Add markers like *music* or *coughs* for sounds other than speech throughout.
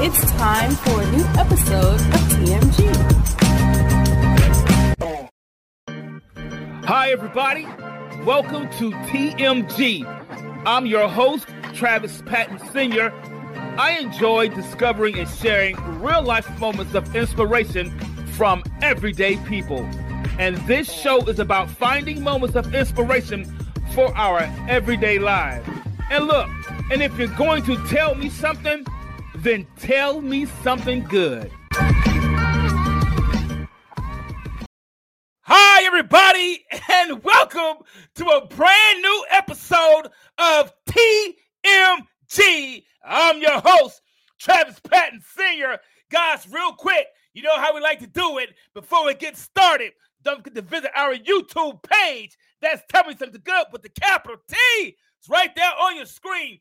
It's time for a new episode of TMG. Hi, everybody. Welcome to TMG. I'm your host, Travis Patton Sr. I enjoy discovering and sharing real life moments of inspiration from everyday people. And this show is about finding moments of inspiration for our everyday lives. And look, and if you're going to tell me something, then tell me something good. Hi, everybody, and welcome to a brand new episode of TMG. I'm your host, Travis Patton Sr. Guys, real quick, you know how we like to do it. Before we get started, don't forget to visit our YouTube page. That's Tell Me Something Good with the capital T. It's right there on your screen.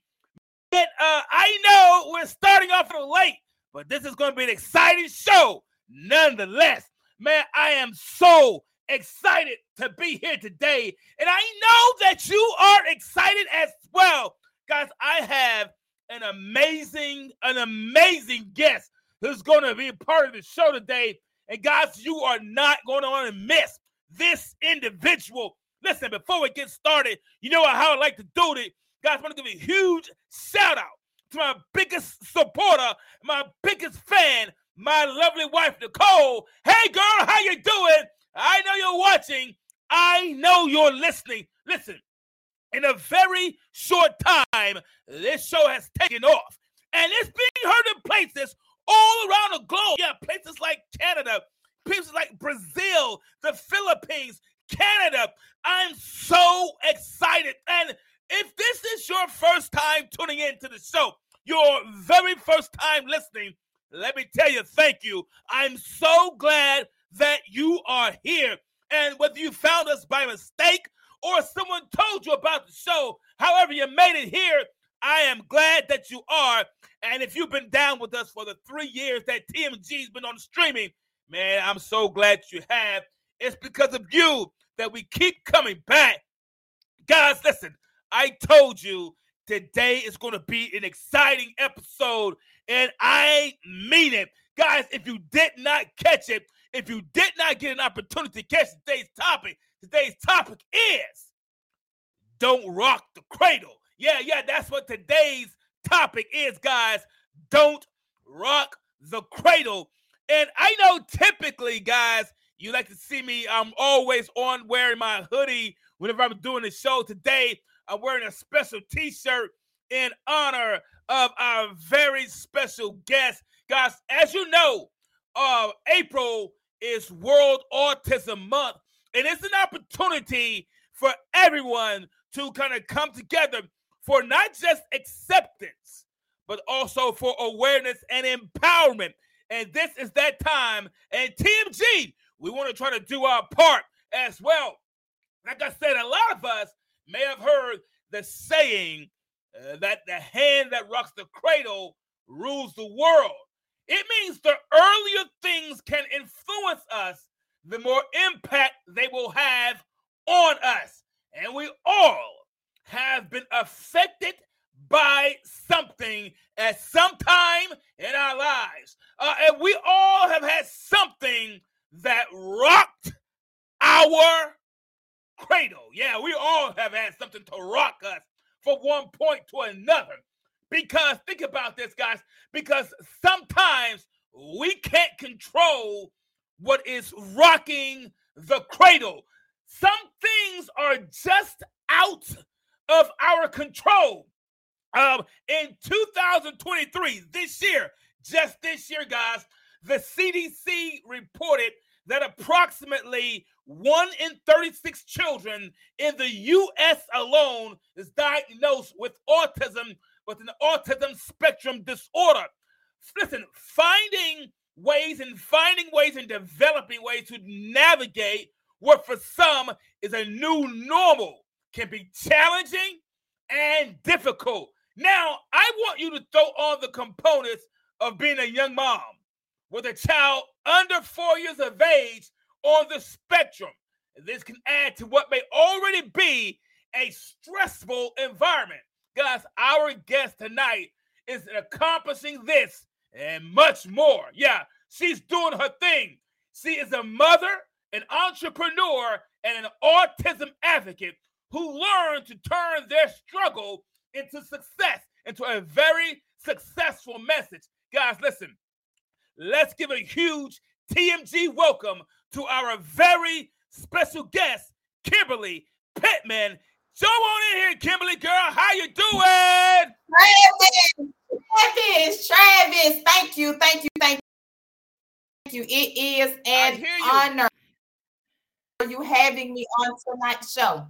Uh, I know we're starting off a little late, but this is going to be an exciting show nonetheless. Man, I am so excited to be here today. And I know that you are excited as well. Guys, I have an amazing, an amazing guest who's going to be a part of the show today. And guys, you are not going to want to miss this individual. Listen, before we get started, you know how I like to do it. Guys, I want to give a huge shout out to my biggest supporter, my biggest fan, my lovely wife, Nicole. Hey, girl, how you doing? I know you're watching. I know you're listening. Listen, in a very short time, this show has taken off. And it's being heard in places all around the globe. Yeah, places like Canada, places like Brazil, the Philippines, Canada. I'm so excited. And if this is your first time tuning into the show, your very first time listening, let me tell you, thank you. I'm so glad that you are here. And whether you found us by mistake or someone told you about the show, however you made it here, I am glad that you are. And if you've been down with us for the three years that TMG's been on streaming, man, I'm so glad you have. It's because of you that we keep coming back. Guys, listen, I told you today is going to be an exciting episode, and I mean it. Guys, if you did not catch it, if you did not get an opportunity to catch today's topic, today's topic is don't rock the cradle. Yeah, yeah, that's what today's topic is, guys. Don't rock the cradle. And I know typically, guys, you like to see me. I'm always on wearing my hoodie whenever I'm doing the show. Today, I'm wearing a special t shirt in honor of our very special guest. Guys, as you know, uh, April is World Autism Month, and it's an opportunity for everyone to kind of come together for not just acceptance, but also for awareness and empowerment. And this is that time. And TMG, we want to try to do our part as well. Like I said, a lot of us may have heard the saying uh, that the hand that rocks the cradle rules the world. It means the earlier things can influence us, the more impact they will have on us. And we all have been affected by something at some time in our lives. Uh, and we all have had something that rocked our cradle. Yeah, we all have had something to rock us from one point to another. Because think about this, guys, because sometimes we can't control what is rocking the cradle. Some things are just out of our control. Um, in 2023, this year, just this year, guys, the CDC reported that approximately one in 36 children in the US alone is diagnosed with autism, with an autism spectrum disorder. Listen, finding ways and finding ways and developing ways to navigate what for some is a new normal can be challenging and difficult. Now, I want you to throw on the components of being a young mom with a child under four years of age on the spectrum. This can add to what may already be a stressful environment. Guys, our guest tonight is accomplishing this and much more. Yeah, she's doing her thing. She is a mother, an entrepreneur, and an autism advocate who learned to turn their struggle into success, into a very successful message. Guys, listen, let's give a huge TMG welcome to our very special guest, Kimberly Pitman. Show on in here, Kimberly girl. How you doing? Travis, Travis, Travis. Thank you, thank you, thank you. It is an honor for you having me on tonight's show.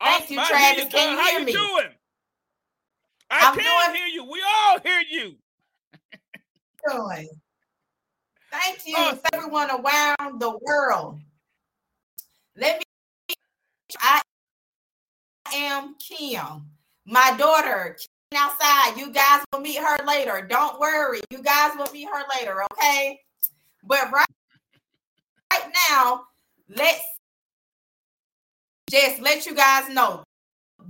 Thank you, Travis. Can you How hear you me? doing? I I'm can doing- hear you. We all hear you. Good. Thank you, oh, Awesome. everyone around the world. Let me. I am Kim. My daughter Kim outside. You guys will meet her later. Don't worry. You guys will meet her later. Okay. But right, right now, let's just let you guys know.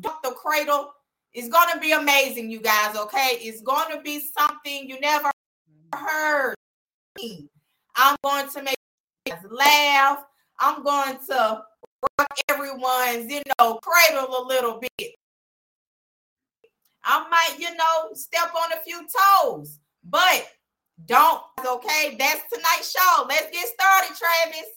Dr. Cradle is going to be amazing, you guys. Okay. It's going to be something you never I'm going to make laugh. I'm going to rock everyone's, you know, cradle a little bit. I might, you know, step on a few toes, but don't. Okay, that's tonight's show. Let's get started, Travis.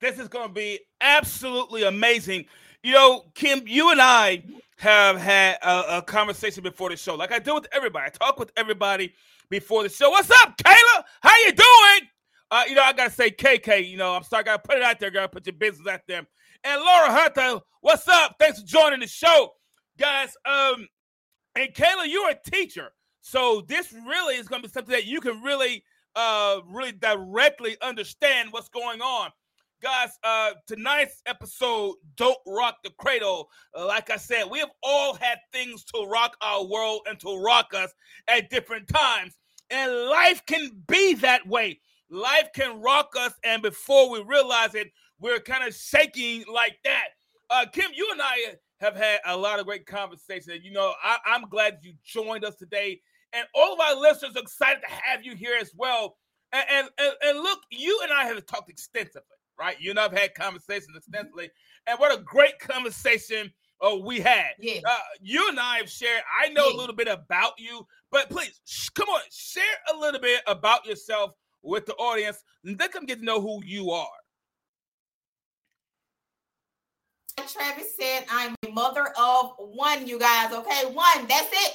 This is going to be absolutely amazing. You know, Kim, you and I have had a, a conversation before the show, like I do with everybody. I talk with everybody before the show. What's up, Kayla? How you doing? Uh, you know, I gotta say, KK. You know, I'm sorry, I gotta put it out there. Gotta put your business out there. And Laura Hunter, what's up? Thanks for joining the show, guys. Um, and Kayla, you're a teacher, so this really is gonna be something that you can really, uh, really directly understand what's going on guys uh tonight's episode don't rock the cradle. Uh, like i said we have all had things to rock our world and to rock us at different times. And life can be that way. Life can rock us and before we realize it we're kind of shaking like that. Uh kim you and i have had a lot of great conversations. You know I, i'm glad you joined us today. And all of our listeners are excited to have you here as well. And, and, and, and look you and i have talked extensively right? You and I've had conversations extensively, and what a great conversation uh, we had. Yeah. Uh, you and I have shared. I know a little bit about you, but please sh- come on, share a little bit about yourself with the audience, let them get to know who you are. Travis said, I'm a mother of one, you guys. Okay, one. That's it.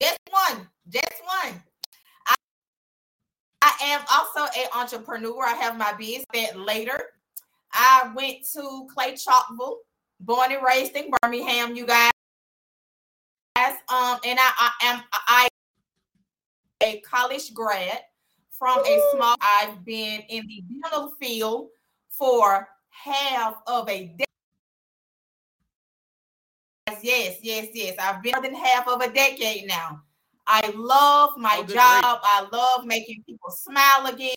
Just one. Just one. I, am also an entrepreneur. I have my business later. I went to Clay Chalkville, born and raised in Birmingham, you guys. Um, and I, I am I a college grad from a small. I've been in the dental field for half of a decade. Yes, yes, yes. I've been more than half of a decade now. I love my Oh, job. grief. I love making people smile again.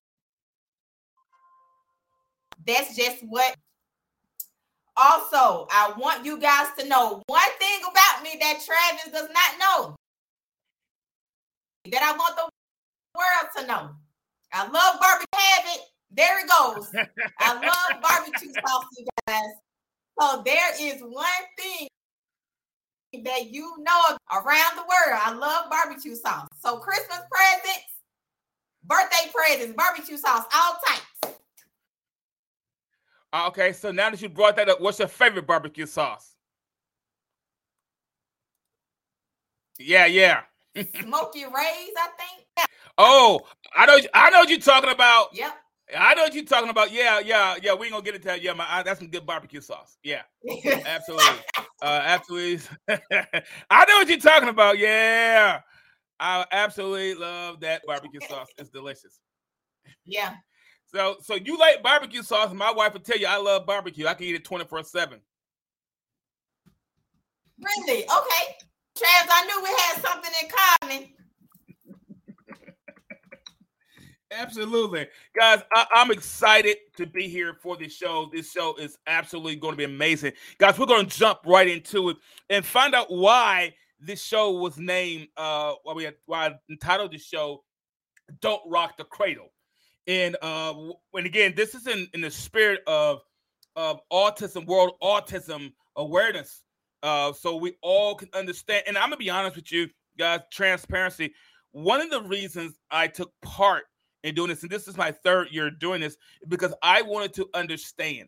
That's just what. Also, I want you guys to know one thing about me that Travis does not know. That I want the world to know. I love barbecue. Have it. There it goes. *laughs* I love barbecue sauce, you guys. So there is one thing that you know around the world. I love barbecue sauce. So Christmas presents, birthday presents, barbecue sauce, all types. Uh, Okay, so now that you brought that up, what's your favorite barbecue sauce? Yeah, yeah. *laughs* Smoky Rays, I think. Oh, I know. I know what you're talking about. Yep. I know what you're talking about. Yeah, yeah, yeah. We ain't gonna get into that. Yeah, my, I, that's some good barbecue sauce. Yeah, *laughs* absolutely, uh, absolutely. *laughs* I know what you're talking about. Yeah, I absolutely love that barbecue sauce. It's delicious. yeah. So, so you like barbecue sauce? My wife will tell you I love barbecue. I can eat it 24 seven. Really? Okay. Travis, I knew we had something in common. Absolutely, guys. I, I'm excited to be here for this show. This show is absolutely going to be amazing, guys. We're going to jump right into it and find out why this show was named. Uh, why we why I entitled the show "Don't Rock the Cradle," and uh, and again, this is in in the spirit of of autism, World Autism Awareness. Uh, so we all can understand. And I'm gonna be honest with you, guys. Transparency. One of the reasons I took part in doing this, and this is my third year doing this, because I wanted to understand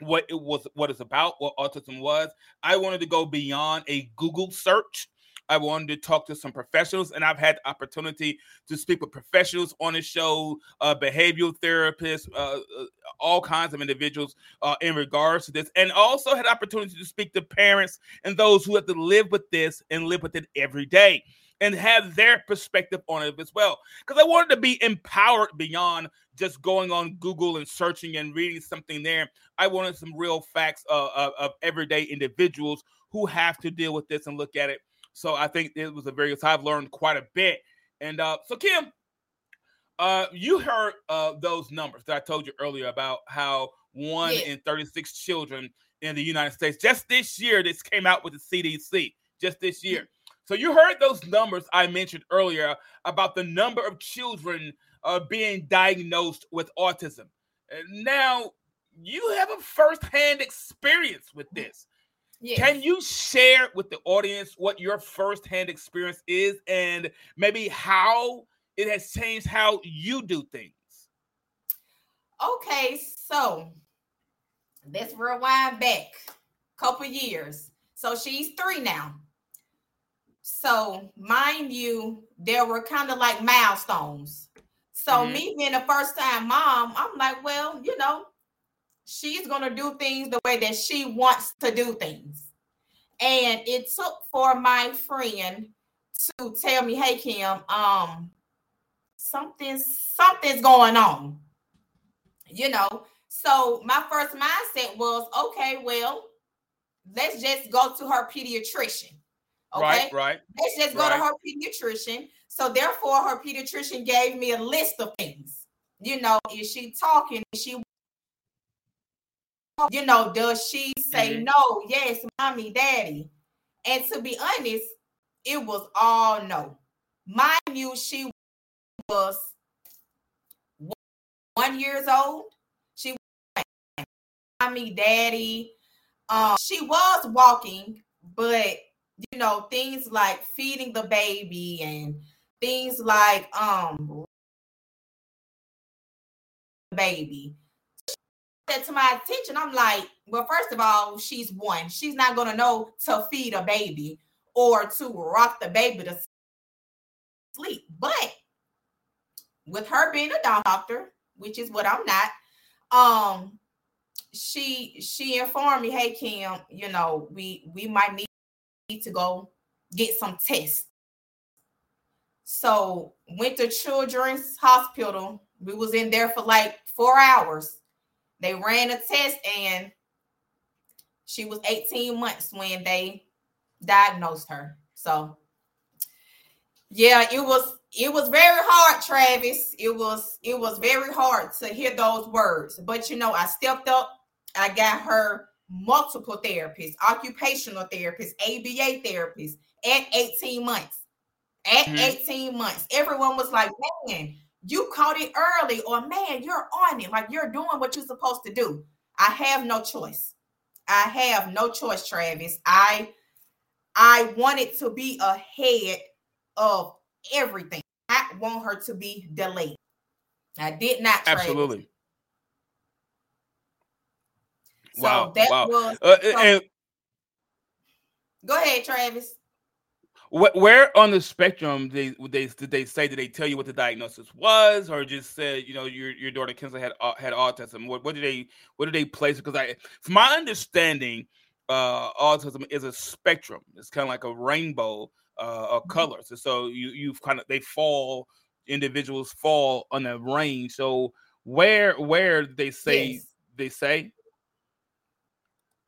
what it was, what it's about, what autism was. I wanted to go beyond a Google search. I wanted to talk to some professionals, and I've had the opportunity to speak with professionals on the show, uh, behavioral therapists, uh, uh, all kinds of individuals uh, in regards to this, and also had opportunity to speak to parents and those who have to live with this and live with it every day and have their perspective on it as well. Because I wanted to be empowered beyond just going on Google and searching and reading something there. I wanted some real facts uh, of, of everyday individuals who have to deal with this and look at it. So I think it was a very. So I've learned quite a bit. And uh, so Kim, uh, you heard uh, those numbers that I told you earlier about how one Yes. in 36 children in the United States just this year. This came out with the CDC just this year. So you heard those numbers I mentioned earlier about the number of children uh, being diagnosed with autism. And now you have a firsthand experience with this. Yes. Can you share with the audience what your firsthand experience is and maybe how it has changed how you do things? Okay, so let's rewind back a couple years. So she's three now. So mind you, there were kind of like milestones. So Mhm. me being a first time mom, I'm like, well, you know, she's gonna do things the way that she wants to do things. And it took for my friend to tell me, hey Kim, um, something, something's going on you know. So my first mindset was, okay, well, let's just go to her pediatrician. Okay, Right, right. let's just go right. to her pediatrician. So therefore, her pediatrician gave me a list of things. You know, is she talking? Is she, you know, does she say Mhm. no? Yes, mommy, daddy. And to be honest, it was all no. Mind you, she was one years old. She was mommy, daddy. Um, she was walking, but you know, things like feeding the baby and things like um baby. That to my attention, I'm like, well, first of all, she's one. She's not gonna know to feed a baby or to rock the baby to sleep. But with her being a doctor, which is what I'm not, um, she she informed me, hey Kim, you know, we we might need to go get some tests. So went to Children's Hospital. We was in there for like four hours. They ran a test and she was 18 months when they diagnosed her. So Yeah, it was it was very hard, Travis. It was it was very hard to hear those words. But you know, I stepped up. I got her multiple therapists, occupational therapists, ABA therapists at 18 months. At mm-hmm. 18 months, everyone was like, man, you caught it early, or man, you're on it. Like you're doing what you're supposed to do. I have no choice. I have no choice, Travis. I I wanted to be ahead of everything. I want her to be delayed. I did not. Travis. Absolutely. So wow. That wow. Was, uh, so, and, go ahead, Travis. Where on the spectrum they they did they say did they tell you what the diagnosis was or just said you know your your daughter Kinsley had uh, had autism? What, what did they what did they place? Because I, from my understanding, uh, autism is a spectrum. It's kind of like a rainbow uh, of mm-hmm. colors. And so you you've kind of they fall individuals fall on a range. So where where they say yes. they say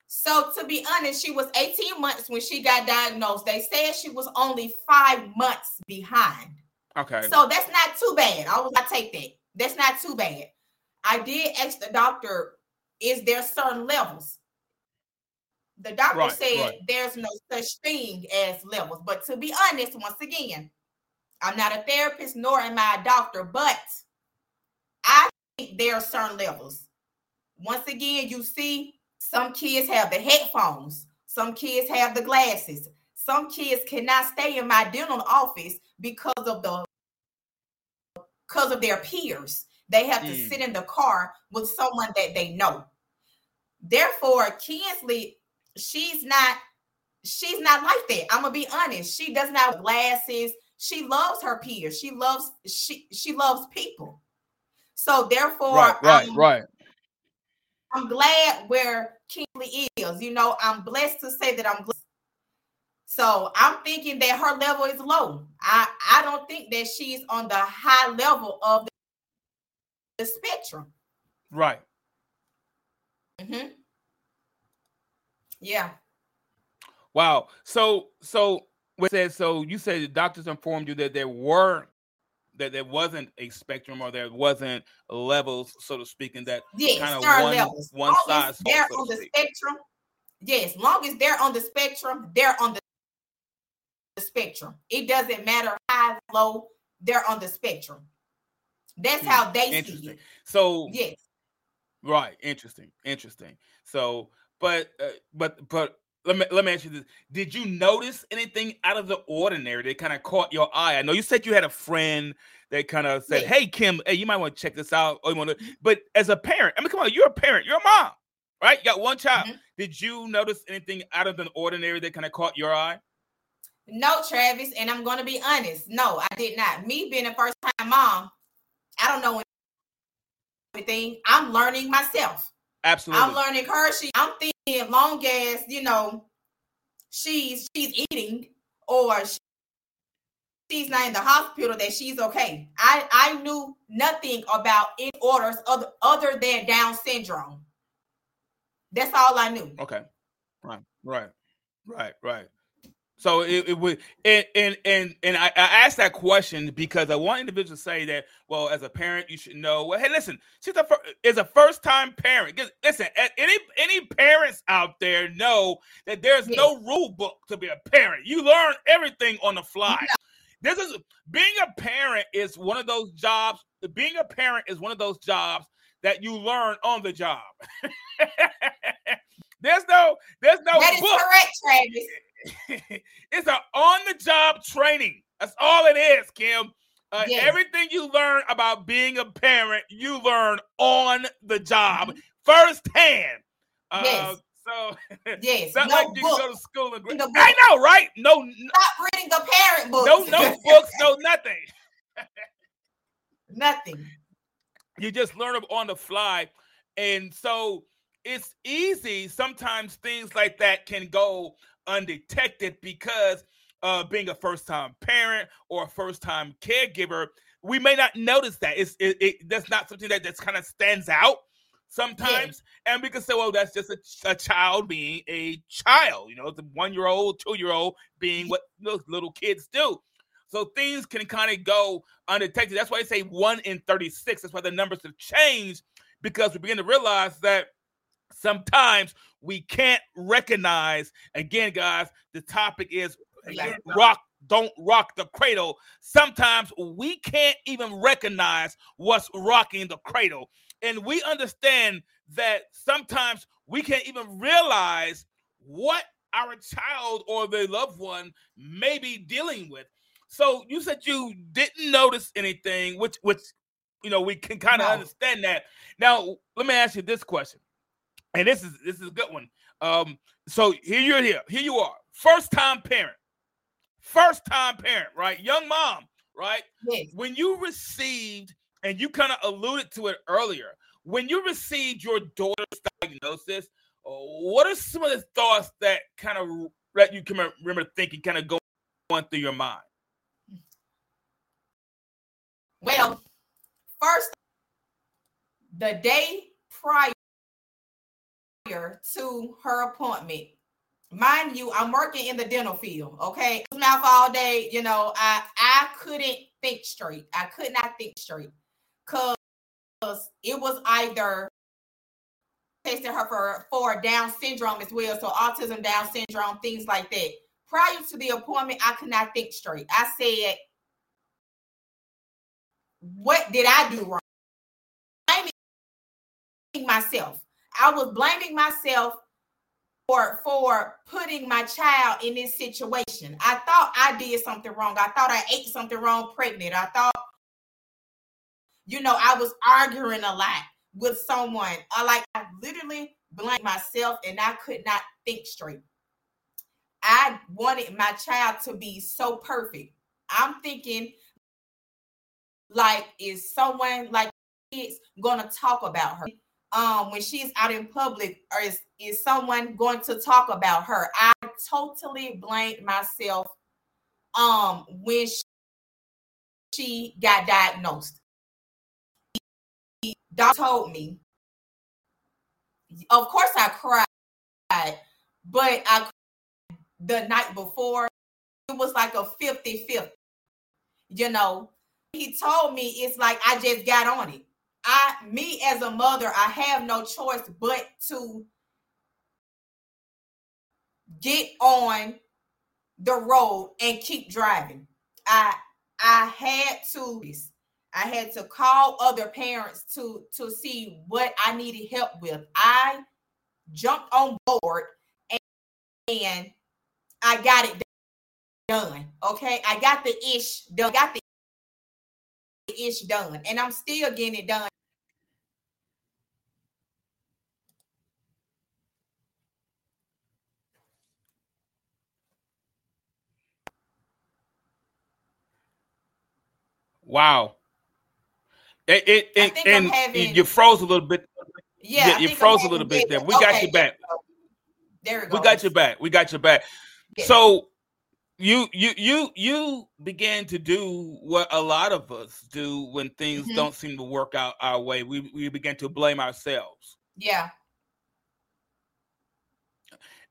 so to be honest, she was 18 months when she got diagnosed. They said she was only five months behind. Okay. So that's not too bad. I was I take that. That's not too bad. I did ask the doctor, is there certain levels? The doctor right, said right. there's no such thing as levels. But to be honest, once again, I'm not a therapist nor am I a doctor, but I think there are certain levels. Once again, you see some kids have the headphones. Some kids have the glasses. Some kids cannot stay in my dental office because of the because of their peers. They have mm. to sit in the car with someone that they know. Therefore, Kinsley, she's not she's not like that. I'm gonna be honest. She does not have glasses. She loves her peers. She loves she she loves people. So therefore, right, right, I'm, right. I'm glad where Kinsley is. You know, I'm blessed to say that I'm blessed. So I'm thinking that her level is low. I, I don't think that she's on the high level of the, the spectrum. Right. Mm-hmm. Yeah. Wow. So so what said so you said the doctors informed you that there were that there wasn't a spectrum or there wasn't levels, so to speak, and that yes, kind of one, levels. one long size. They're so on the spectrum. Yes, long as they're on the spectrum, they're on the, the spectrum. It doesn't matter high, low, they're on the spectrum. That's hmm. how they see it. So yes, right. Interesting. Interesting. So, but uh, but but let me let me ask you this: Did you notice anything out of the ordinary that kind of caught your eye? I know you said you had a friend that kind of said, yeah. "Hey, Kim, hey, you might want to check this out." Or you want to, but as a parent, I mean, come on, you're a parent, you're a mom, right? You got one child. Mm-hmm. Did you notice anything out of the ordinary that kind of caught your eye? No, Travis, and I'm going to be honest. No, I did not. Me being a first time mom, I don't know anything. I'm learning myself. Absolutely. I'm learning her. She, I'm thinking, long as you know, she's she's eating or she's not in the hospital, that she's okay. I I knew nothing about in orders other other than Down syndrome. That's all I knew. Okay. Right. Right. Right. Right. So it, it would and and and and I, I asked that question because I want individuals to say that well as a parent you should know well hey listen she's a is a first time parent. Listen any any parents out there know that there's yes. no rule book to be a parent. You learn everything on the fly. This is being a parent is one of those jobs being a parent is one of those jobs that you learn on the job. *laughs* There's no there's no that is book. correct Travis *laughs* it's an on the job training. That's all it is, Kim. Uh, yes. Everything you learn about being a parent, you learn on the job mm-hmm. firsthand. Uh, yes. So *laughs* yes, not no like you go to school and. I know, right? No, not reading the parent book. No no books, no nothing. *laughs* nothing. You just learn them on the fly, and so it's easy. Sometimes things like that can go undetected because uh, being a first time parent or a first time caregiver, we may not notice that. It's it, it that's not something that just kind of stands out sometimes, yeah. and we can say, well, that's just a, a child being a child. You know, the one year old, two year old being what those little kids do. So things can kind of go undetected. That's why they say one in 36. That's why the numbers have changed because we begin to realize that sometimes we can't recognize. Again, guys, the topic is rock don't rock the cradle. Sometimes we can't even recognize what's rocking the cradle. And we understand that sometimes we can't even realize what our child or the loved one may be dealing with. So you said you didn't notice anything, which which you know we can kind of no. understand that. Now let me ask you this question, and this is this is a good one. Um, so here you're here, here you are, first time parent, first time parent, right? Young mom, right? Yes. When you received, and you kind of alluded to it earlier, when you received your daughter's diagnosis, what are some of the thoughts that kind of let you remember thinking, kind of going through your mind? Well, first, the day prior to her appointment, mind you, I'm working in the dental field. Okay, mouth all day. You know, I I couldn't think straight. I could not think straight because it was either testing her for for Down syndrome as well, so autism, Down syndrome, things like that. Prior to the appointment, I could not think straight. I said, "What did I do wrong?" Blaming myself. I was blaming myself for for putting my child in this situation. I thought I did something wrong. I thought I ate something wrong pregnant. I thought you know, I was arguing a lot with someone. I like I literally blamed myself and I could not think straight. I wanted my child to be so perfect. I'm thinking like is someone like kids gonna talk about her um when she's out in public or is, is someone going to talk about her i totally blamed myself um when she, she got diagnosed Doc told me. Of course, I cried, but I the night before it was like a 50 50. You know, he told me it's like I just got on it. I, me as a mother, I have no choice but to get on the road and keep driving. I I had to I had to call other parents to to see what I needed help with. I jumped on board and, and I got it done. Okay, I got the ish done. Got the ish done, and I'm still getting it done. Wow. It, it, it and having, you froze a little bit. Yeah, you, you froze a little bit there. We okay, got you back. There we go. We got you back. We got you back. Yeah. So you you you you began to do what a lot of us do when things mm-hmm. don't seem to work out our way. We we begin to blame ourselves. Yeah.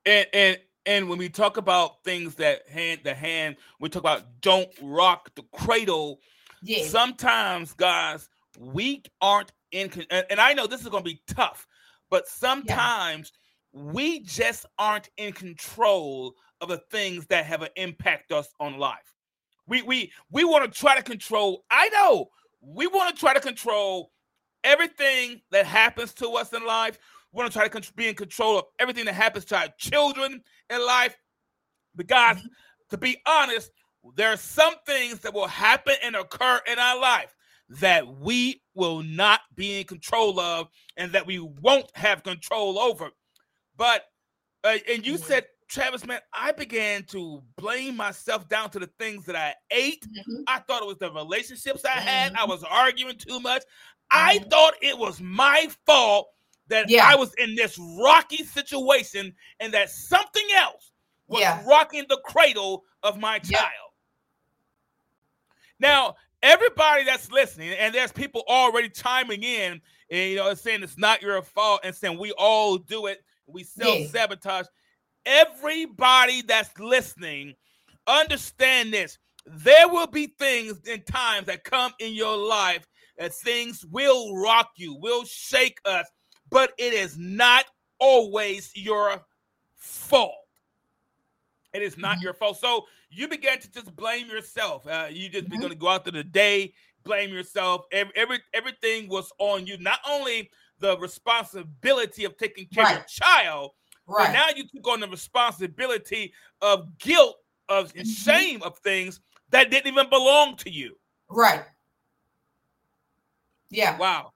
And and and when we talk about things that hand the hand, we talk about don't rock the cradle. Yeah. Sometimes, guys, we aren't in and I know this is going to be tough, but sometimes yeah. we just aren't in control of the things that have an impact us on life. We we we want to try to control. I know we want to try to control everything that happens to us in life. We want to try to be in control of everything that happens to our children in life. But guys, mm-hmm. to be honest, there are some things that will happen and occur in our life that we will not be in control of and that we won't have control over. But, uh, and you said, Travis, man, I began to blame myself down to the things that I ate. Mm-hmm. I thought it was the relationships I had. Mm-hmm. I was arguing too much. I thought it was my fault that yeah. I was in this rocky situation and that something else was yeah. rocking the cradle of my child. Now, everybody that's listening, and there's people already chiming in, and you know, saying it's not your fault, and saying we all do it, we self sabotage. Yeah. Everybody that's listening, understand this. there will be things and times that come in your life that things will rock you, will shake us, but it is not always your fault. It is not mm-hmm. your fault. So you began to just blame yourself. Uh, you just mm-hmm. began to go out through the day, blame yourself. Every, every everything was on you. Not only the responsibility of taking care right. of your child, right. but now you took on the responsibility of guilt, of mm-hmm. shame of things that didn't even belong to you. Right. Yeah. Wow.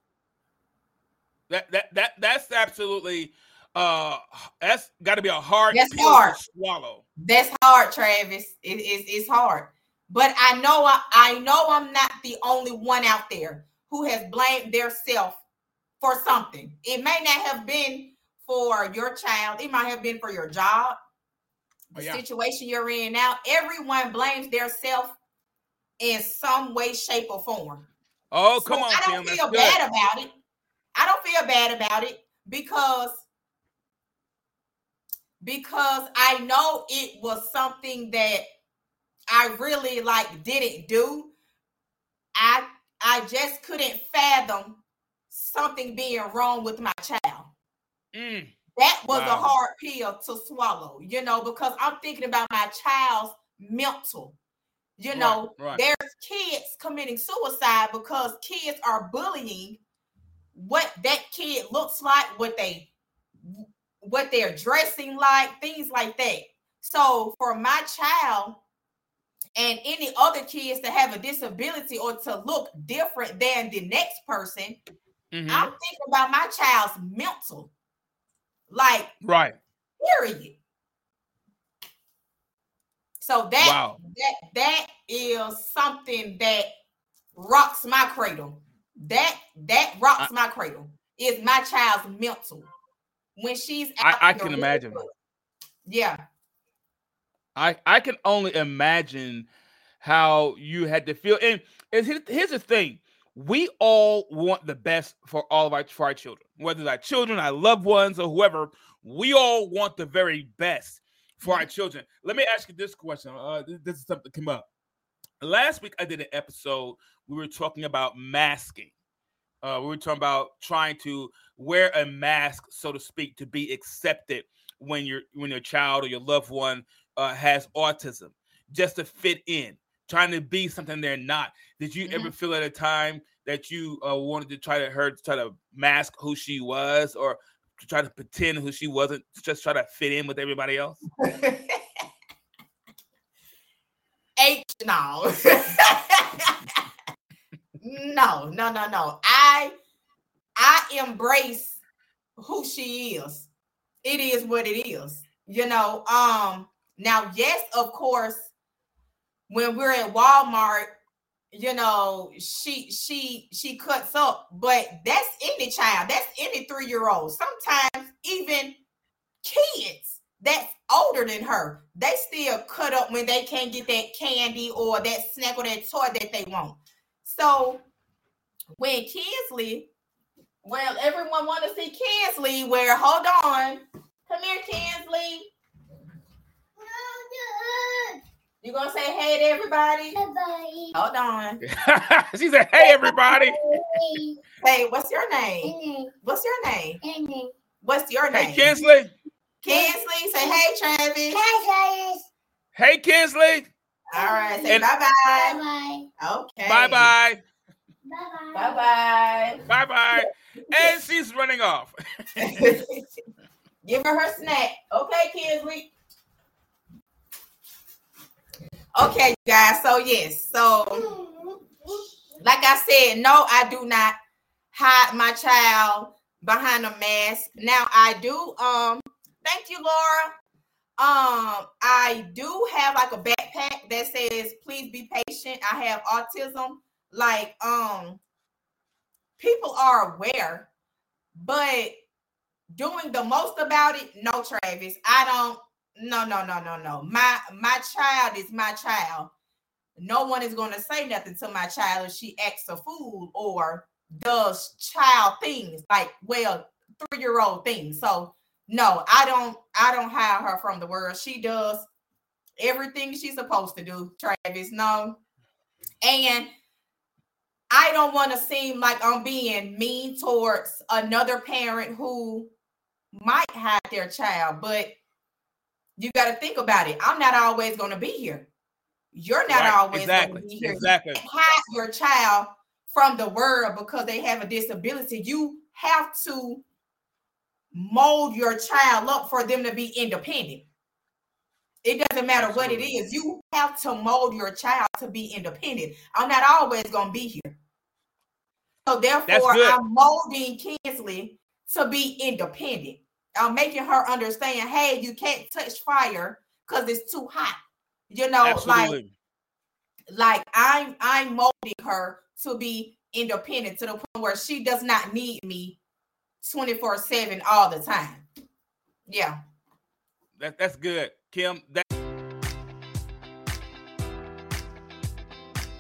That that that that's absolutely uh that's got to be a hard that's hard. swallow. That's hard, Travis. It is it's hard. But I know I, I know I'm not the only one out there who has blamed their self for something. It may not have been for your child, it might have been for your job, the oh, yeah. situation you're in now. Everyone blames their self in some way, shape, or form. Oh, come so on. I don't Tim, feel bad about it. I don't feel bad about it because because I know it was something that I really like didn't do. I I just couldn't fathom something being wrong with my child. Mm. That was wow. a hard pill to swallow, you know, because I'm thinking about my child's mental. You know, right, right. there's kids committing suicide because kids are bullying what that kid looks like, what they what they're dressing like, things like that. So for my child and any other kids to have a disability or to look different than the next person, mm-hmm. I'm thinking about my child's mental. Like right. Period. So that wow. that that is something that rocks my cradle. That that rocks I, my cradle is my child's mental when she's I, I can imagine. Yeah. I I can only imagine how you had to feel. And, and here's the thing: we all want the best for all of our for our children, whether it's our children, our loved ones, or whoever. We all want the very best for our children. Let me ask you this question. Uh, this is something that came up last week. I did an episode. We were talking about masking. Uh, we were talking about trying to wear a mask, so to speak, to be accepted when your when your child or your loved one uh, has autism, just to fit in, trying to be something they're not. Did you mm-hmm. ever feel at a time that you uh, wanted to try to her to try to mask who she was, or to try to pretend who she wasn't, just try to fit in with everybody else? *laughs* H no. *laughs* no, no, no, no. I I embrace who she is. It is what it is. You know, um now yes, of course, when we're at Walmart, you know, she she she cuts up, but that's any child, that's any 3-year-old. Sometimes even kids that's older than her, they still cut up when they can't get that candy or that snack or that toy that they want. So when Kinsley, well, everyone want to see Kinsley. Where hold on, come here, Kinsley. You gonna say hey to everybody? Bye. Hold on. *laughs* she said, "Hey, everybody." hey, what's your name? What's your name? What's your name? Hey, Kinsley. Kinsley, say hey, Travis. Hi, Travis. Hey, Kinsley. All right, say bye bye. Okay. Bye bye. Bye bye. Bye bye. Bye bye. And she's running off. *laughs* Give her her snack. Okay, Kinsley. Okay, guys. So yes. So like I said, no, I do not hide my child behind a mask. Now I do um thank you, Laura. Um, I do have like a backpack that says please be patient. I have autism. Like um people are aware but doing the most about it no travis. I don't no no no no no. My my child is my child. No one is to say nothing to my child if she acts a fool or does child things like well three year old things. So no i don't i don't hide her from the world she does everything she's supposed to do, Travis. No. And I don't want to seem like I'm being mean towards another parent who might have their child, but you got to think about it. I'm not always going to be here. You're not right. always exactly. going to be here. Exactly. You hide your child from the world because they have a disability. You have to mold your child up for them to be independent. It doesn't matter what it is. You have to mold your child to be independent. I'm not always going to be here. So therefore, I'm molding Kinsley to be independent. I'm making her understand, hey, you can't touch fire because it's too hot. You know, Absolutely. like like I'm I'm molding her to be independent to the point where she does not need me 24-7 all the time. Yeah. That, that's good. Kim, that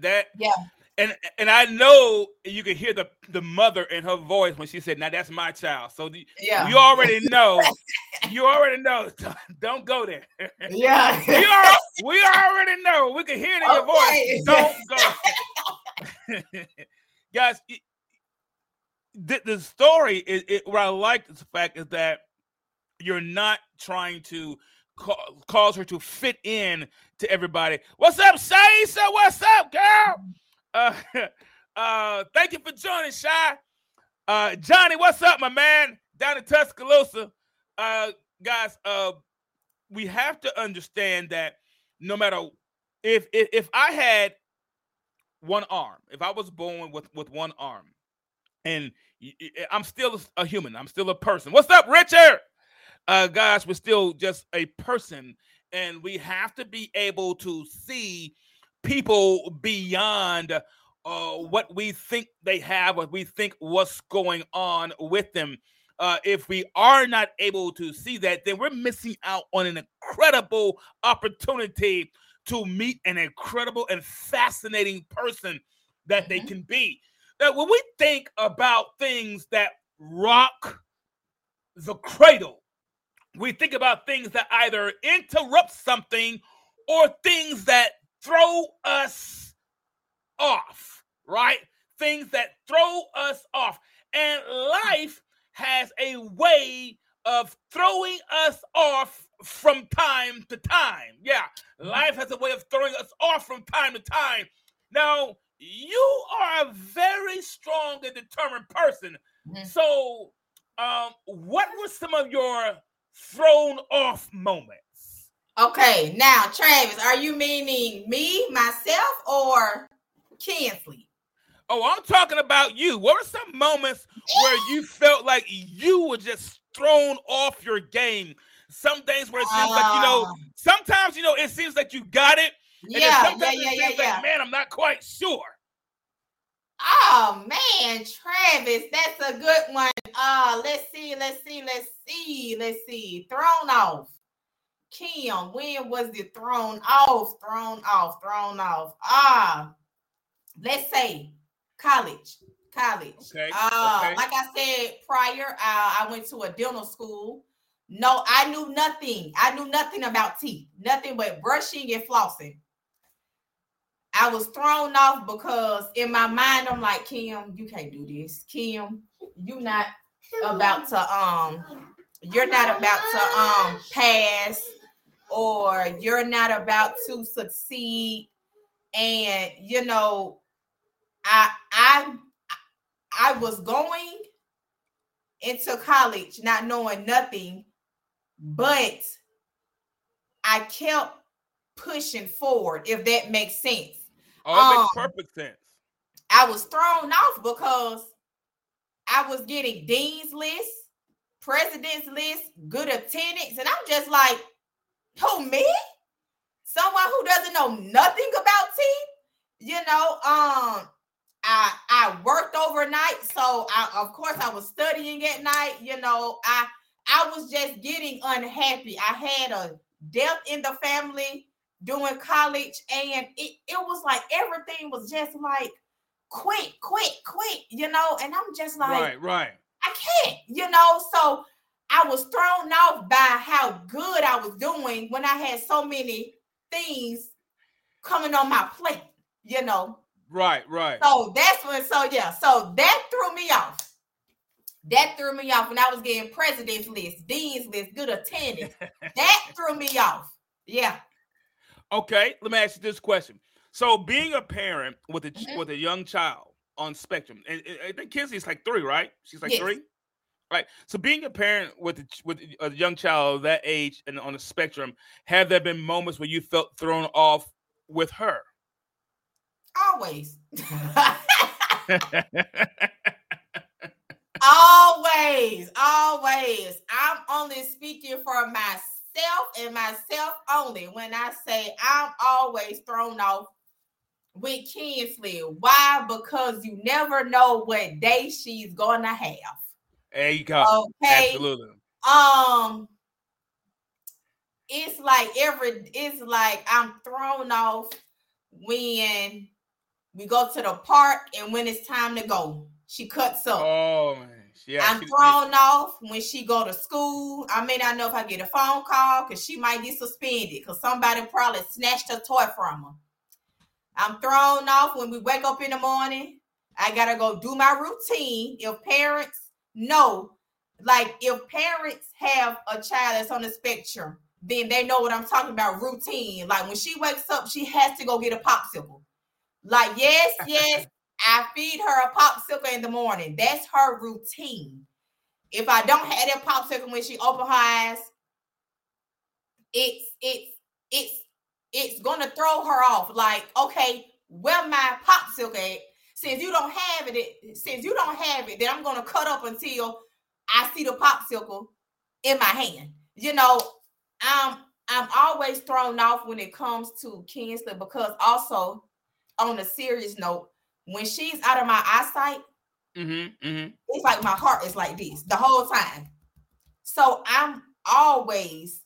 That yeah and and I know you can hear the the mother in her voice when she said, "Now that's my child." So the, yeah. you already know. *laughs* you already know. *laughs* Don't go there. Yeah, *laughs* we, are, we already know. We can hear it in your voice. Don't go, guys. It, the, the story is it, what I like the fact is that you're not trying to ca- cause her to fit in to everybody. What's up, Shaisa? What's up, girl? Uh, *laughs* uh, thank you for joining, Shy. Uh, Johnny, what's up, my man? Down in Tuscaloosa. Uh, guys, uh, we have to understand that no matter if if, if I had one arm, if I was born with with one arm, and I'm still a human, I'm still a person. What's up, Richard? Uh, guys, we're still just a person, and we have to be able to see people beyond uh, what we think they have, what we think what's going on with them. Uh, if we are not able to see that, then we're missing out on an incredible opportunity to meet an incredible and fascinating person that they mm-hmm. can be. Now, when we think about things that rock the cradle, we think about things that either interrupt something or things that throw us off, right? Things that throw us off. And life has a way of throwing us off from time to time. Yeah, life has a way of throwing us off from time to time. Now, you are a very strong and determined person. Mm-hmm. So, um, what were some of your thrown off moments? Okay, now Travis, are you meaning me, myself, or Kinsley? Oh, I'm talking about you. What were some moments where you felt like you were just thrown off your game? Some days where it seems uh, like you know, ah. sometimes you know it seems like you got it. yeah, yeah, yeah, yeah, yeah. Like, man, I'm not quite sure. Oh man, Travis, that's a good one. Uh, let's see, let's see, let's see, let's see. Thrown off. Kim, when was the thrown off? Thrown off, thrown off. Ah, let's say college. College. Okay. Uh, okay. like I said prior, uh, I went to a dental school. No, I knew nothing. I knew nothing about teeth, nothing but brushing and flossing. I was thrown off because in my mind, I'm like, Kim, you can't do this. Kim, you not about to um, you're not about to um pass, or you're not about to succeed. And you know, I I I was going into college not knowing nothing, but I kept pushing forward, if that makes sense. Oh, um, makes perfect sense. I was thrown off because I was getting dean's list, president's list, good attendance, and I'm just like, who me? Someone who doesn't know nothing about teeth, you know. Um, I I worked overnight, so I of course I was studying at night. You know, I I was just getting unhappy. I had a death in the family doing college, and it, it was like everything was just like quick, quick, quick, you know. And I'm just like, right, right. I can't, you know. So I was thrown off by how good I was doing when I had so many things coming on my plate, you know. Right, right. So that's when, so yeah, so that threw me off. That threw me off when I was getting president's list, dean's list, good *laughs* attendance. that threw me off. Yeah. Okay, let me ask you this question. So, being a parent with a mm-hmm. with a young child on spectrum, and, and I think Kinsley's like three, right? She's like yes. three, right? So, being a parent with a, with a young child that age and on the spectrum, have there been moments where you felt thrown off with her? Always. *laughs* always, always. I'm only speaking for myself and myself only when I say I'm always thrown off with Kinsley. Why? Because you never know what day she's gonna have. There you go. Okay. Absolutely. Um, it's like every it's like I'm thrown off when we go to the park and when it's time to go. She cuts up. Oh man. Yeah, I'm thrown off when she go to school. I may not know if I get a phone call because she might get suspended because somebody probably snatched her toy from her. I'm thrown off when we wake up in the morning. I gotta go do my routine. If parents know, like if parents have a child that's on the spectrum, then they know what I'm talking about. Routine. Like when she wakes up, she has to go get a popsicle. Like, yes, *laughs* yes, I feed her a popsicle in the morning. That's her routine. If I don't have that popsicle when she opens her eyes, it's it's it's it's gonna throw her off. Like, okay, where my popsicle at? Since you don't have it, since you don't have it, then I'm gonna cut up until I see the popsicle in my hand. You know, I'm I'm always thrown off when it comes to Kinsley because also on a serious note, when she's out of my eyesight, mm-hmm, mm-hmm. it's like my heart is like this the whole time. So I'm always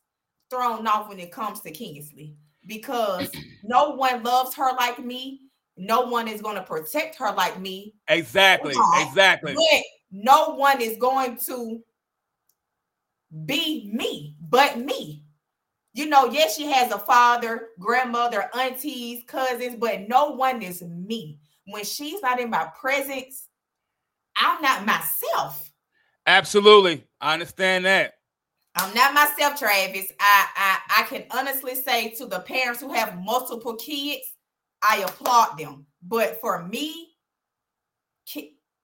thrown off when it comes to Kinsley because no one loves her like me. No one is going to protect her like me. Exactly. Exactly. But no one is going to be me but me. You know, yes, she has a father, grandmother, aunties, cousins, but no one is me when she's not in my presence, I'm not myself. Absolutely. I understand that. I'm not myself, Travis. I, I I can honestly say to the parents who have multiple kids, I applaud them. But for me,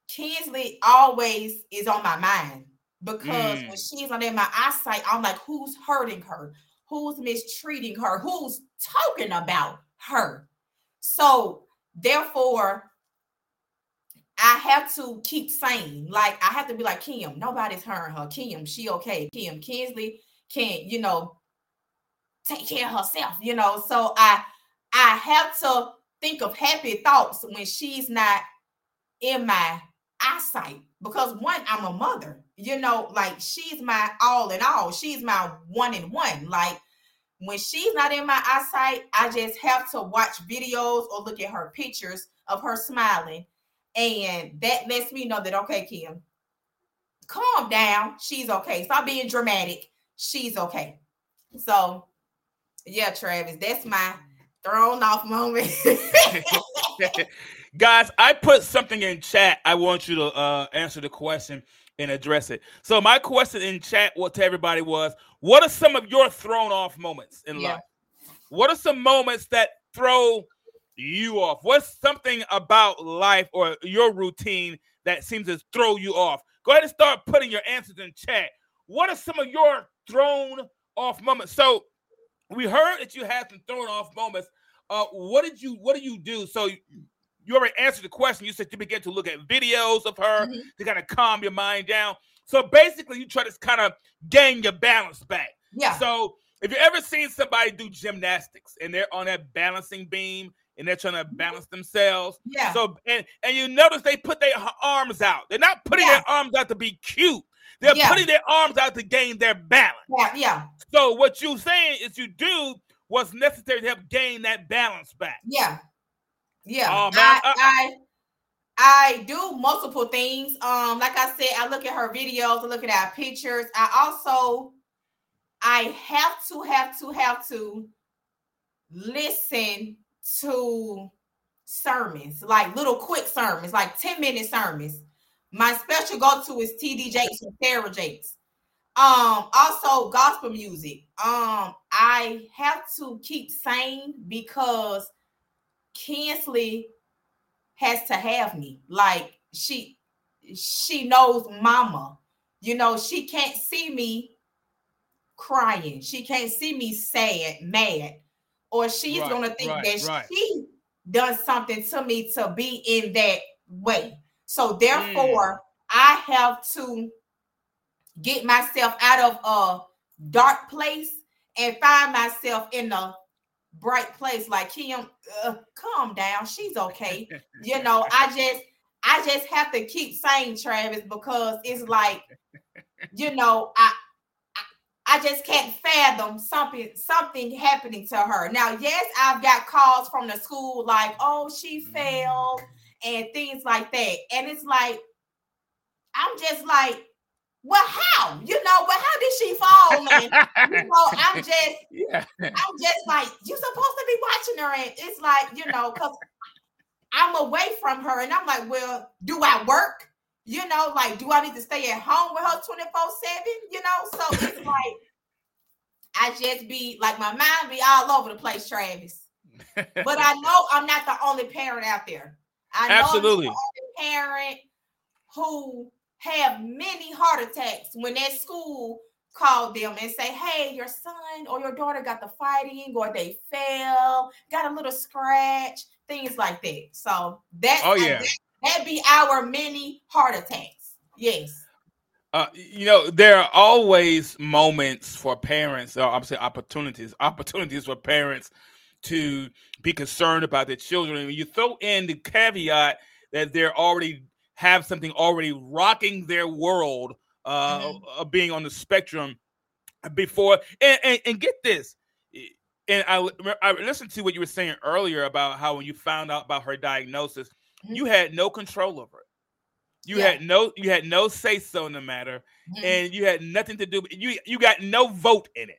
Kinsley always is on my mind because mm. when she's not in my eyesight, I'm like, who's hurting her? Who's mistreating her? Who's talking about her? So therefore, I have to keep saying, like, I have to be like, Kim, nobody's hurting her. Kim, she okay. Kim Kinsley can't, you know, take care of herself, you know. So I I have to think of happy thoughts when she's not in my eyesight because one, I'm a mother, you know, like she's my all in all, she's my one in one. Like when she's not in my eyesight, I just have to watch videos or look at her pictures of her smiling. And that lets me know that, okay, Kim, calm down. She's okay. Stop being dramatic. She's okay. So, yeah, Travis, that's my thrown off moment. *laughs* Guys, I put something in chat. I want you to uh, answer the question and address it. So my question in chat what to everybody was, what are some of your thrown off moments in yeah. life? What are some moments that throw you off? What's something about life or your routine that seems to throw you off? Go ahead and start putting your answers in chat. What are some of your thrown off moments? So we heard that you had some thrown off moments. Uh, what did you what do you do? So you already answered the question. You said you began to look at videos of her mm-hmm. to kind of calm your mind down. So basically, you try to kind of gain your balance back. Yeah. So if you ever seen somebody do gymnastics and they're on that balancing beam and they're trying to balance themselves. Yeah. So and and you notice they put their arms out. They're not putting yeah. their arms out to be cute. They're yeah. putting their arms out to gain their balance. Yeah, yeah. So what you're saying is you do what's necessary to help gain that balance back. Yeah. Yeah. Oh, I, uh, I I do multiple things. Um, like I said, I look at her videos, I look at our pictures. I also I have to have to have to listen to sermons, like little quick sermons, like 10 minute sermons. My special go to is TD Jakes and Sarah Jakes. Um, also gospel music. Um, I have to keep saying because Kinsley has to have me. Like she she knows mama. You know, she can't see me crying. She can't see me sad, mad. Or she's right, gonna think right, that right. she done something to me to be in that way. So therefore, mm. I have to get myself out of a dark place and find myself in a bright place like Kim, uh, calm down. She's okay. you know, *laughs* I just I just have to keep saying Travis because it's like, you know, I I just can't fathom something something happening to her. Now, yes, I've got calls from the school like, oh, she mm-hmm. fell and things like that. And it's like, I'm just like, well, how? You know, well, how did she fall? And you *laughs* know, I'm just, yeah. I'm just like, you're supposed to be watching her, and it's like, you know, because I'm away from her, and I'm like, well, do I work? You know, like, do I need to stay at home with her 24 7? You know, so it's *laughs* like I just be like my mind be all over the place, Travis. but I *laughs* know I'm not the only parent out there. I know Absolutely. I'm the only parent who have many heart attacks when that school called them and say, "Hey, your son or your daughter got the fighting, or they fell, got a little scratch, things like that." So that, oh yeah, that be our many heart attacks. Yes. Uh, you know, there are always moments for parents, or I'm saying opportunities, opportunities for parents to be concerned about their children. And you throw in the caveat that they're already have something already rocking their world uh, mm-hmm. of being on the spectrum before. And, and, and get this, and I, I listened to what you were saying earlier about how when you found out about her diagnosis, mm-hmm. you had no control over it. You yeah. had no you had no say so in the matter, mm-hmm. and you had nothing to do. You you got no vote in it.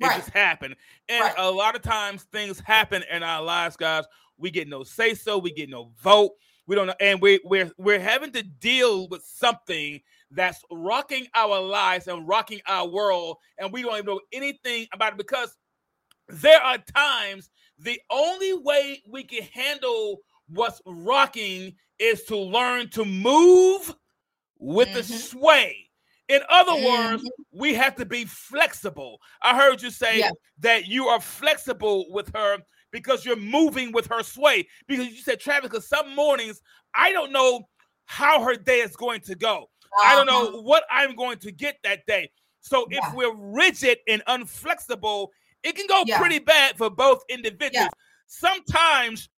It right. just happened, and right. a lot of times things happen in our lives, guys, We get no say so. We get no vote. We don't know, and we we're we're having to deal with something that's rocking our lives and rocking our world, and we don't even know anything about it because there are times the only way we can handle what's rocking is to learn to move with mm-hmm. the sway. In other mm-hmm. words, we have to be flexible. I heard you say that you are flexible with her because you're moving with her sway. Because you said, Travis, because some mornings I don't know how her day is going to go. Uh-huh. I don't know uh-huh. what I'm going to get that day. So yeah. if we're rigid and unflexible, it can go yeah. pretty bad for both individuals. Yeah. Sometimes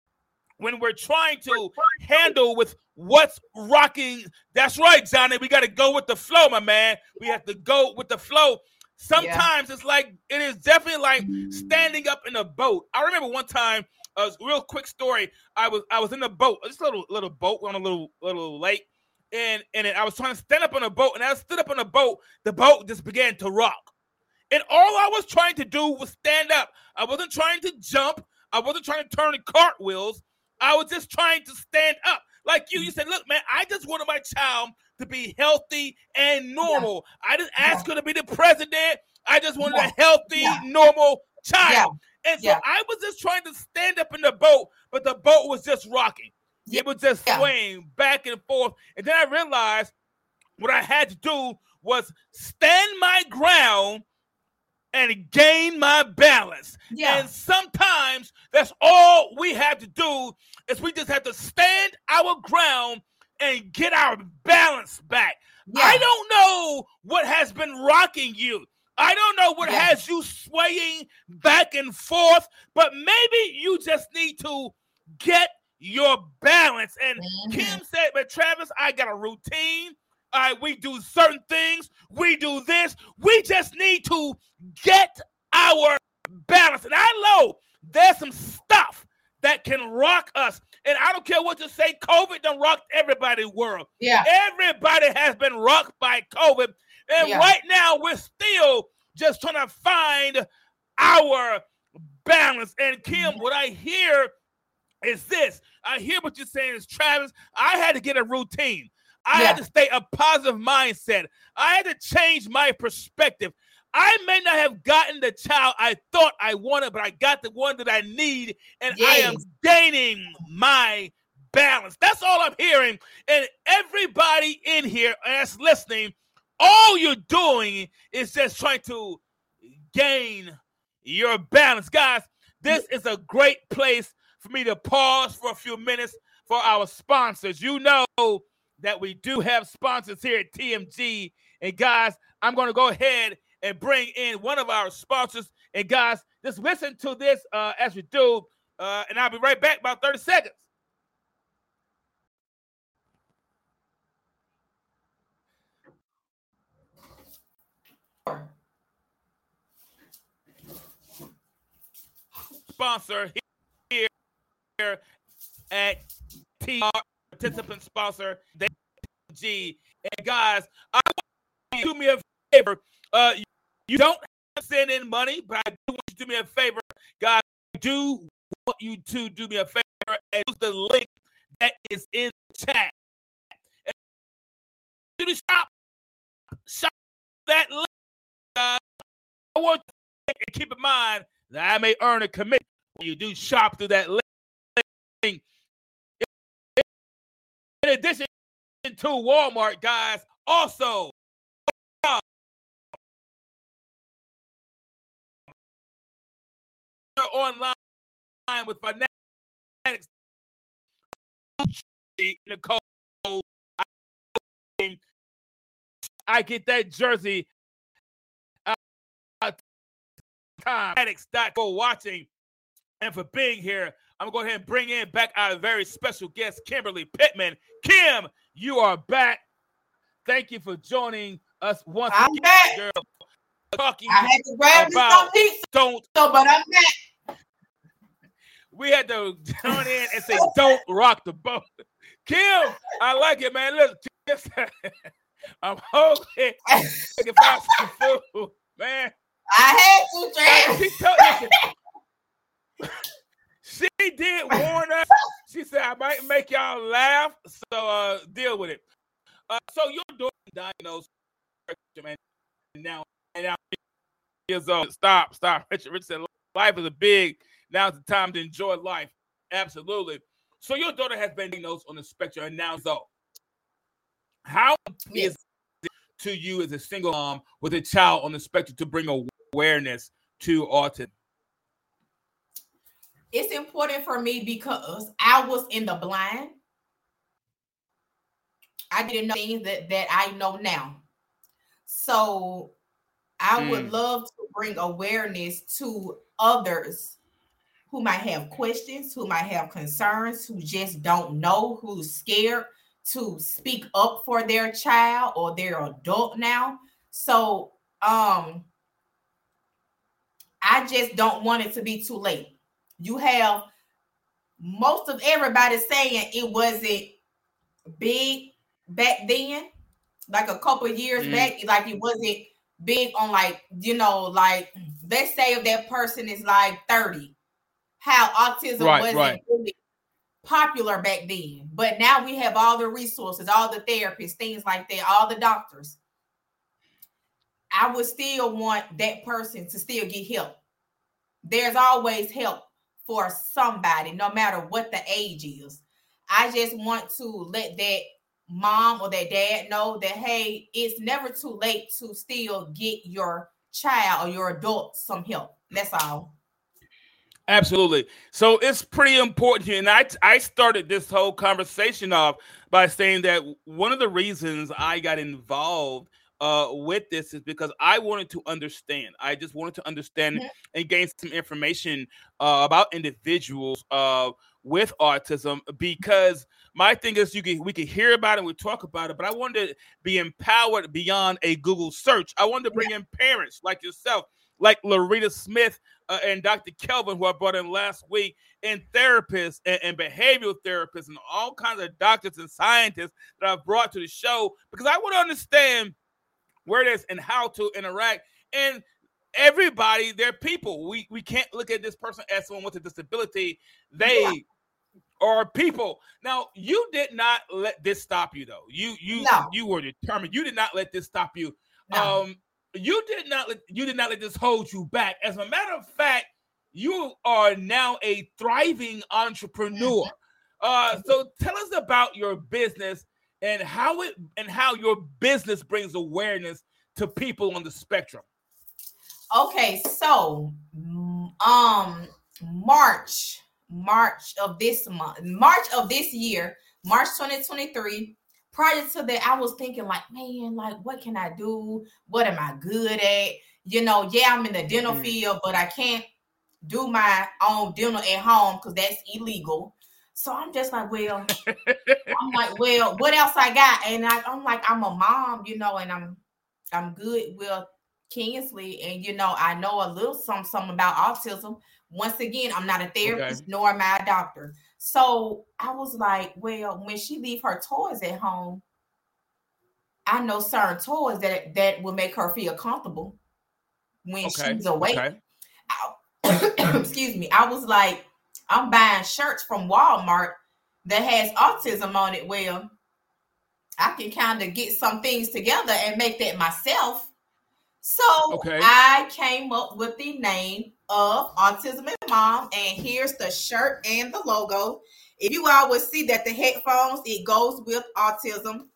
when we're trying to handle with what's rocking, that's right, Johnny. We got to go with the flow, my man. We have to go with the flow. Sometimes yeah. it's like it is definitely like standing up in a boat. I remember one time, a real quick story. I was I was in a boat, just a little little boat on a little little lake, and and I was trying to stand up on a boat, and as I stood up on a boat, the boat just began to rock. And all I was trying to do was stand up. I wasn't trying to jump. I wasn't trying to turn cartwheels. I was just trying to stand up. Like you, you mm-hmm. said, look, man, I just wanted my child to be healthy and normal. Yeah. I didn't ask yeah. her to be the president. I just wanted yeah. a healthy, normal child. And so I was just trying to stand up in the boat, but the boat was just rocking. It was just swaying back and forth. And then I realized what I had to do was stand my ground and gain my balance. Yeah. And sometimes that's all we have to do is we just have to stand our ground and get our balance back. Yeah. I don't know what has been rocking you. I don't know what has you swaying back and forth, but maybe you just need to get your balance. And mm-hmm. Kim said, but Travis, I got a routine. All right, we do certain things. We do this. We just need to get our balance. And I know there's some stuff that can rock us. And I don't care what you say, COVID done rocked everybody world. Yeah. Everybody has been rocked by COVID. And yeah. right now we're still just trying to find our balance. And Kim, mm-hmm. what I hear is this. I hear what you're saying is Travis, I had to get a routine. I yeah. had to stay a positive mindset. I had to change my perspective. I may not have gotten the child I thought I wanted, but I got the one that I need, and yes. I am gaining my balance. That's all I'm hearing. And everybody in here that's listening, all you're doing is just trying to gain your balance. Guys, this is a great place for me to pause for a few minutes for our sponsors. You know that we do have sponsors here at TMG. And guys, I'm going to go ahead and bring in one of our sponsors. And guys, just listen to this uh, as we do. Uh, and I'll be right back about 30 seconds. Sponsor here at TR participant sponsor, And guys, I want you to do me a favor. Uh, you don't have to send in money, but I do want you to do me a favor. Guys, I do want you to do me a favor and use the link that is in the chat. And to the shop, shop that link. Uh, I want you to keep in mind that I may earn a commission when you do shop through that link. In addition to Walmart, guys, also online with fanatics. Nicole, I get that jersey. Uh, time for watching and for being here. I'm gonna go ahead and bring in back our very special guest, Kimberly Pitman. Kim, you are back. Thank you for joining us once I'm again, back. girl. Talking I had to grab about pizza, don't so, but I'm back. We had to join in and say, "Don't rock the boat." Kim, I like it, man. Listen, *laughs* I'm hungry. Looking for some food, man. I had to, uh, Travis. *laughs* She, did warn us. she said, I might make y'all laugh, so uh, deal with it. Uh, so your daughter diagnosed and now and now years old. Stop, stop. *laughs* Richard, Richard said life is a big. Now's the time to enjoy life. Absolutely. So your daughter has been diagnosed on the spectrum and now so. How yes. is it to you as a single mom with a child on the spectrum to bring awareness to autism? It's important for me because I was in the blind. I didn't know things that, that I know now. So I mm. would love to bring awareness to others who might have questions, who might have concerns, who just don't know, who's scared to speak up for their child or their adult now. So um I just don't want it to be too late. You have most of everybody saying it wasn't big back then, like a couple years mm. back, like it wasn't big on like, you know, like let's say if that person is like 30, how autism right, wasn't right. really popular back then. But now we have all the resources, all the therapists, things like that, all the doctors. I would still want that person to still get help. There's always help for somebody, no matter what the age is. I just want to let that mom or that dad know that hey, it's never too late to still get your child or your adult some help. That's all. Absolutely. So it's pretty important here. And I I started this whole conversation off by saying that one of the reasons I got involved uh, with this is because I wanted to understand. I just wanted to understand and gain some information uh, about individuals uh, with autism because my thing is you can we can hear about it, we talk about it, but I wanted to be empowered beyond a Google search. I wanted to bring yeah. in parents like yourself, like Loretta Smith uh, and Dr. Kelvin, who I brought in last week, and therapists and, and, behavioral therapists and all kinds of doctors and scientists that I've brought to the show because I want to understand where it is and how to interact. And everybody, they're people. We we can't look at this person as someone with a disability. They yeah. are people. Now, you did not let this stop you, though. You you no. you were determined. You did not let this stop you. No. Um, you did not let you did not let this hold you back. As a matter of fact, you are now a thriving entrepreneur. Uh, so tell us about your business and how it and how your business brings awareness to people on the spectrum. Okay, so um March, March of this month, March of this year, March 2023. Prior to that, I was thinking like, man, like what can I do? What am I good at? You know, yeah, I'm in the dental mm-hmm. field, but I can't do my own dental at home because that's illegal. So I'm just like, well, I'm like, well, what else I got? And I, am like, I'm a mom, you know, and I'm I'm good with Kinsley, and you know, I know a little some some about autism. Once again, I'm not a therapist okay. nor am I a doctor. So I was like, well, when she leave her toys at home, I know certain toys that that will make her feel comfortable when okay. she's awake. Okay. I, *coughs* excuse me. I was like, I'm buying shirts from Walmart that has autism on it. Well, I can kind of get some things together and make that myself. So okay. I came up with the name of Autism and Mom, and here's the shirt and the logo. If you all would see that the headphones, it goes with autism.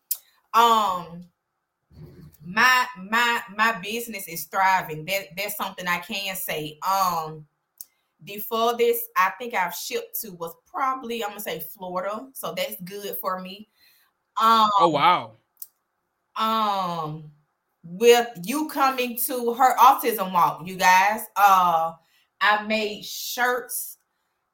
Um, my my my business is thriving. That that's something I can say. Um, the furthest I think I've shipped to was probably I'm gonna say Florida, so that's good for me. Um, oh wow. Um, with you coming to her autism walk, you guys, uh, I made shirts,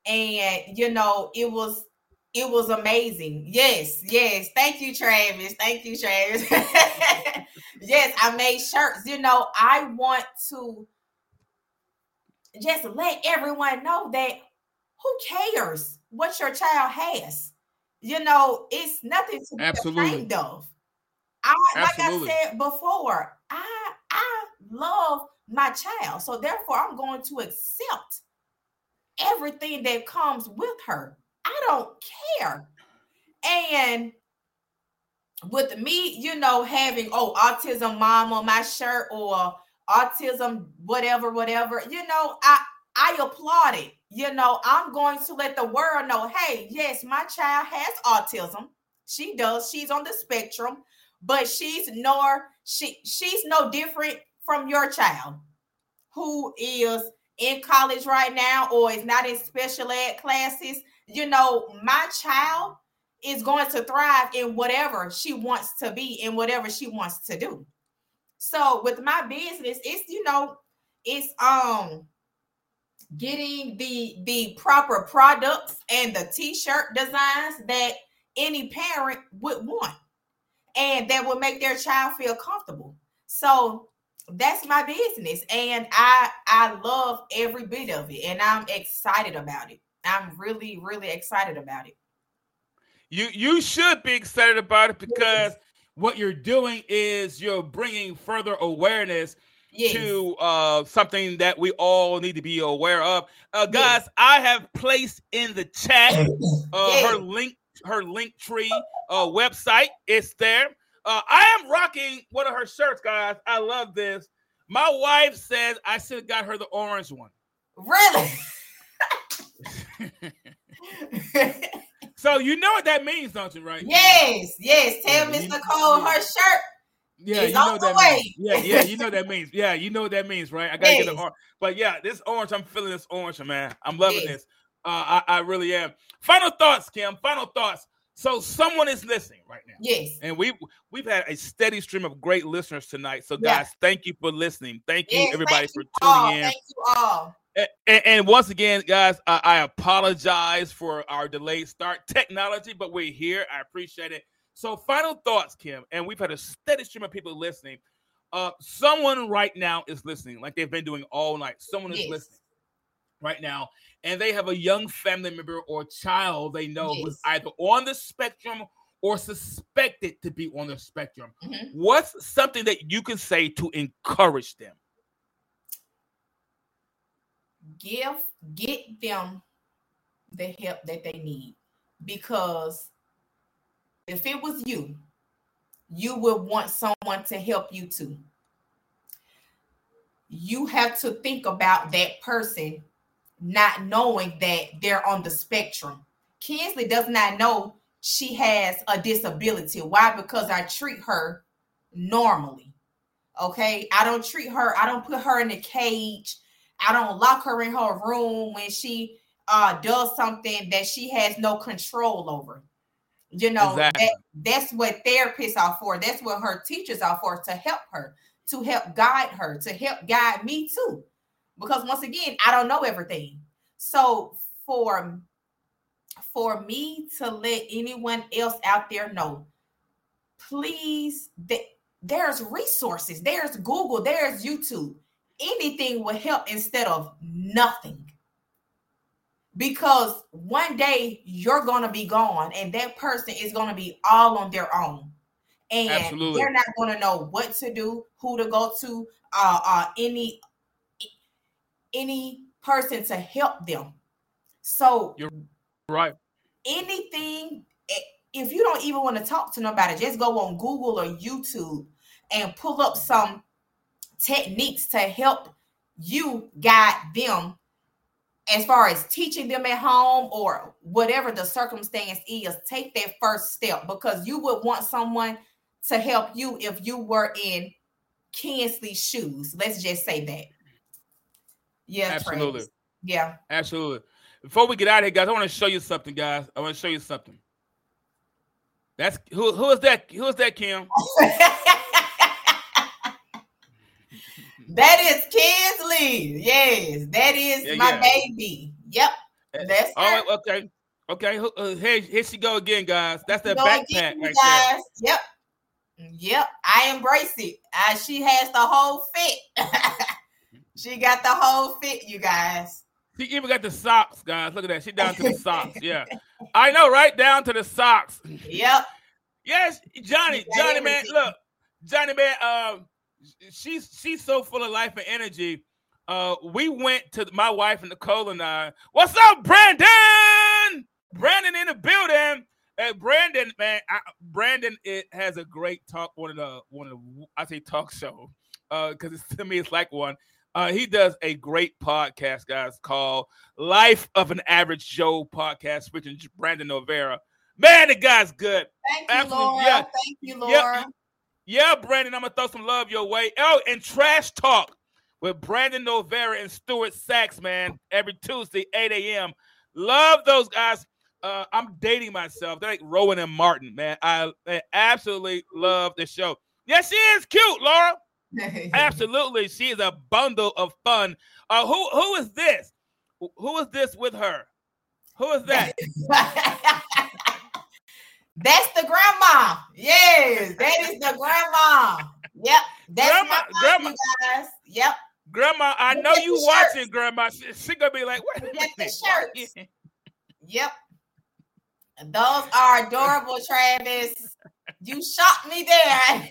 and you know it was it was amazing. Yes, yes. Thank you, Travis. Thank you, Travis. *laughs* yes, I made shirts. You know, I want to just let everyone know that who cares what your child has? You know, it's nothing to be Absolutely. ashamed of. I, like I said before, I I love my child, so therefore I'm going to accept everything that comes with her. I don't care. And with me, you know, having oh autism mom on my shirt or autism whatever whatever, you know, I I applaud it. You know, I'm going to let the world know, hey, yes, my child has autism. She does. She's on the spectrum, but she's nor she she's no different from your child who is in college right now or is not in special ed classes. You know, my child is going to thrive in whatever she wants to be in whatever she wants to do. So with my business, it's you know, it's um getting the the proper products and the t-shirt designs that any parent would want and that will make their child feel comfortable. So that's my business and I I love every bit of it and I'm excited about it. I'm really really excited about it. You you should be excited about it because yes. What you're doing is you're bringing further awareness yes. to uh, something that we all need to be aware of. Uh, guys, yes. I have placed in the chat uh, her link her link tree uh, website. It's there. Uh, I am rocking one of her shirts, guys. I love this. My wife says I should have got her the orange one. Really? *laughs* *laughs* *laughs* So you know what that means, don't you? Right? Yes, yes. Tell yeah, Miss Nicole her shirt. Yeah, you know that means. Yeah, yeah, you know that means. Yeah, you know what that means, right? I gotta yes. get the orange. But yeah, this orange, I'm feeling this orange, man. I'm loving yes. this. Uh, I, I really am. Final thoughts, Kim. Final thoughts. So someone is listening right now. Yes. And we we've had a steady stream of great listeners tonight. So guys, yeah. thank you for listening. Thank you yes, everybody thank for tuning all. in. Thank you all. And, and, once again, guys, I, I, apologize for our delayed start technology, but we're here. I appreciate it. So, final thoughts, Kim, and we've had a steady stream of people listening. Uh, someone right now is listening, like they've been doing all night. Someone is yes. listening right now, and they have a young family member or child they know yes. who's either on the spectrum or suspected to be on the spectrum. Mm-hmm. What's something that you can say to encourage them? Give get them the help that they need. Because if it was you you would want someone to help you too. You have to think about that person not knowing that they're on the spectrum. Kinsley does not know she has a disability. Why? Because i treat her normally okay? I don't treat her i don't put her in a cage I don't lock her in her room when she uh does something that she has no control over. You know, exactly. that, that's what therapists are for. That's what her teachers are for to help her, to help guide her, to help guide me too. Because once again, I don't know everything. So for for me to let anyone else out there know, please, there's resources. There's Google, there's YouTube anything will help instead of nothing. Because one day you're going to be gone and that person is going to be all on their own. And Absolutely. they're not going to know what to do, who to go to, uh, uh, any any person to help them. So you're right. Anything, eh, if you don't even want to talk to nobody, just go on Google or YouTube and pull up some techniques to help you guide them as far as teaching them at home or whatever the circumstance is, take that first step because you would want someone to help you if you were in Kinsley's shoes. Let's just say that. Yeah, absolutely. Travis. Yeah, absolutely. Before we get out of here, guys, I want to show you something, guys. I want to show you something. That's who who is that? Who is that, Kim? *laughs* That is Kinsley. Yes, that is yeah, my yeah. baby. Yep. Eh, That's all right. Okay. Okay. Uh, here, here she go again, guys. That's the backpack again, right guys. there. Yep. Yep. I embrace it. Uh, she has the whole fit. *laughs* she got the whole fit, you guys. She even got the socks, guys. Look at that. She down to the *laughs* socks. Yeah. I know, right? Down to the socks. Yep. yes, Johnny. Johnny, man. Look, Johnny, man. Um, she's she's so full of life and energy. Uh, we went to my wife and Nicole and I. What's up, Brandon? Brandon in the building. Hey, Brandon, man, I, Brandon, it has a great talk. One of the one of the I say talk show, uh, because *laughs* to me it's like one. Uh, he does a great podcast, guys, called Life of an Average Joe podcast, featuring Brandon Novera. Man, the guy's good. Thank you, Absolutely, Laura. Yeah. Thank you, Laura. Yeah, Brandon, I'm gonna throw some love your way. Oh, and Trash Talk with Brandon Novera and Stuart Sachs, man, every Tuesday, 8 a.m. Love those guys. Uh, I'm dating myself. They're like Rowan and Martin, man. I, I absolutely love the show. Yes, she is cute, Laura. *laughs* absolutely, she is a bundle of fun. Uh, who who is this? Who is this with her? Who is that? *laughs* That's the grandma. Yes, that is the grandma. Yep, that's grandma, my mom, grandma. guys. Yep. Grandma, I know you watching, Grandma. She, she, gonna be like, "What?" the shirts. yep. Those are adorable, Travis. You shot me there. *laughs*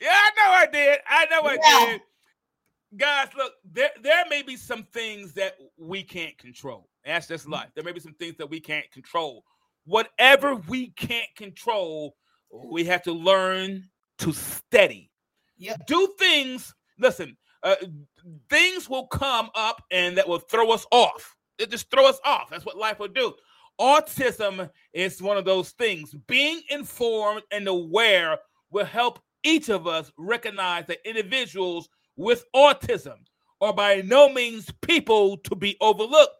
yeah, I know I did. I know I yeah. did. Guys, look, there, there may be some things that we can't control. That's just life. There may be some things that we can't control. Whatever we can't control, we have to learn to steady. Do things, listen, uh, things will come up and that will throw us off. It just throw us off. That's what life will do. Autism is one of those things. Being informed and aware will help each of us recognize that individuals with autism are by no means people to be overlooked,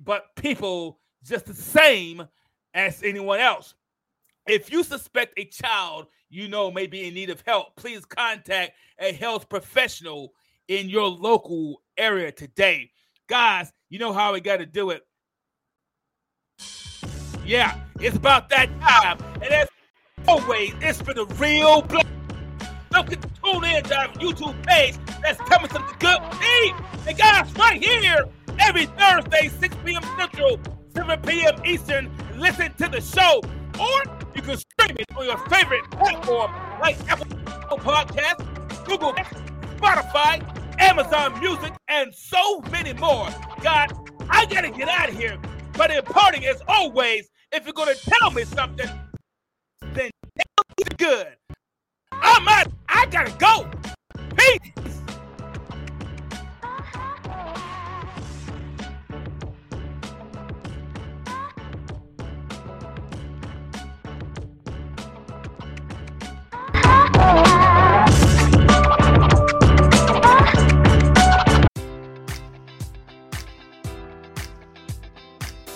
but people just the same as anyone else. If you suspect a child you know may be in need of help, please contact a health professional in your local area today. Guys, you know how we got to do it. Yeah, it's about that time. And as always, it's for the real blood. Don't get to tune in to our YouTube page that's coming to the good team. And guys, right here, every Thursday, 6 p.m. Central, 7 p.m. Eastern, listen to the show. Or you can stream it on your favorite platform like Apple Podcasts, Google, Spotify, Amazon Music, and so many more. God, I gotta get out of here. But in parting, as always, if you're gonna tell me something, then tell me the good. I'm out. I gotta go. Peace.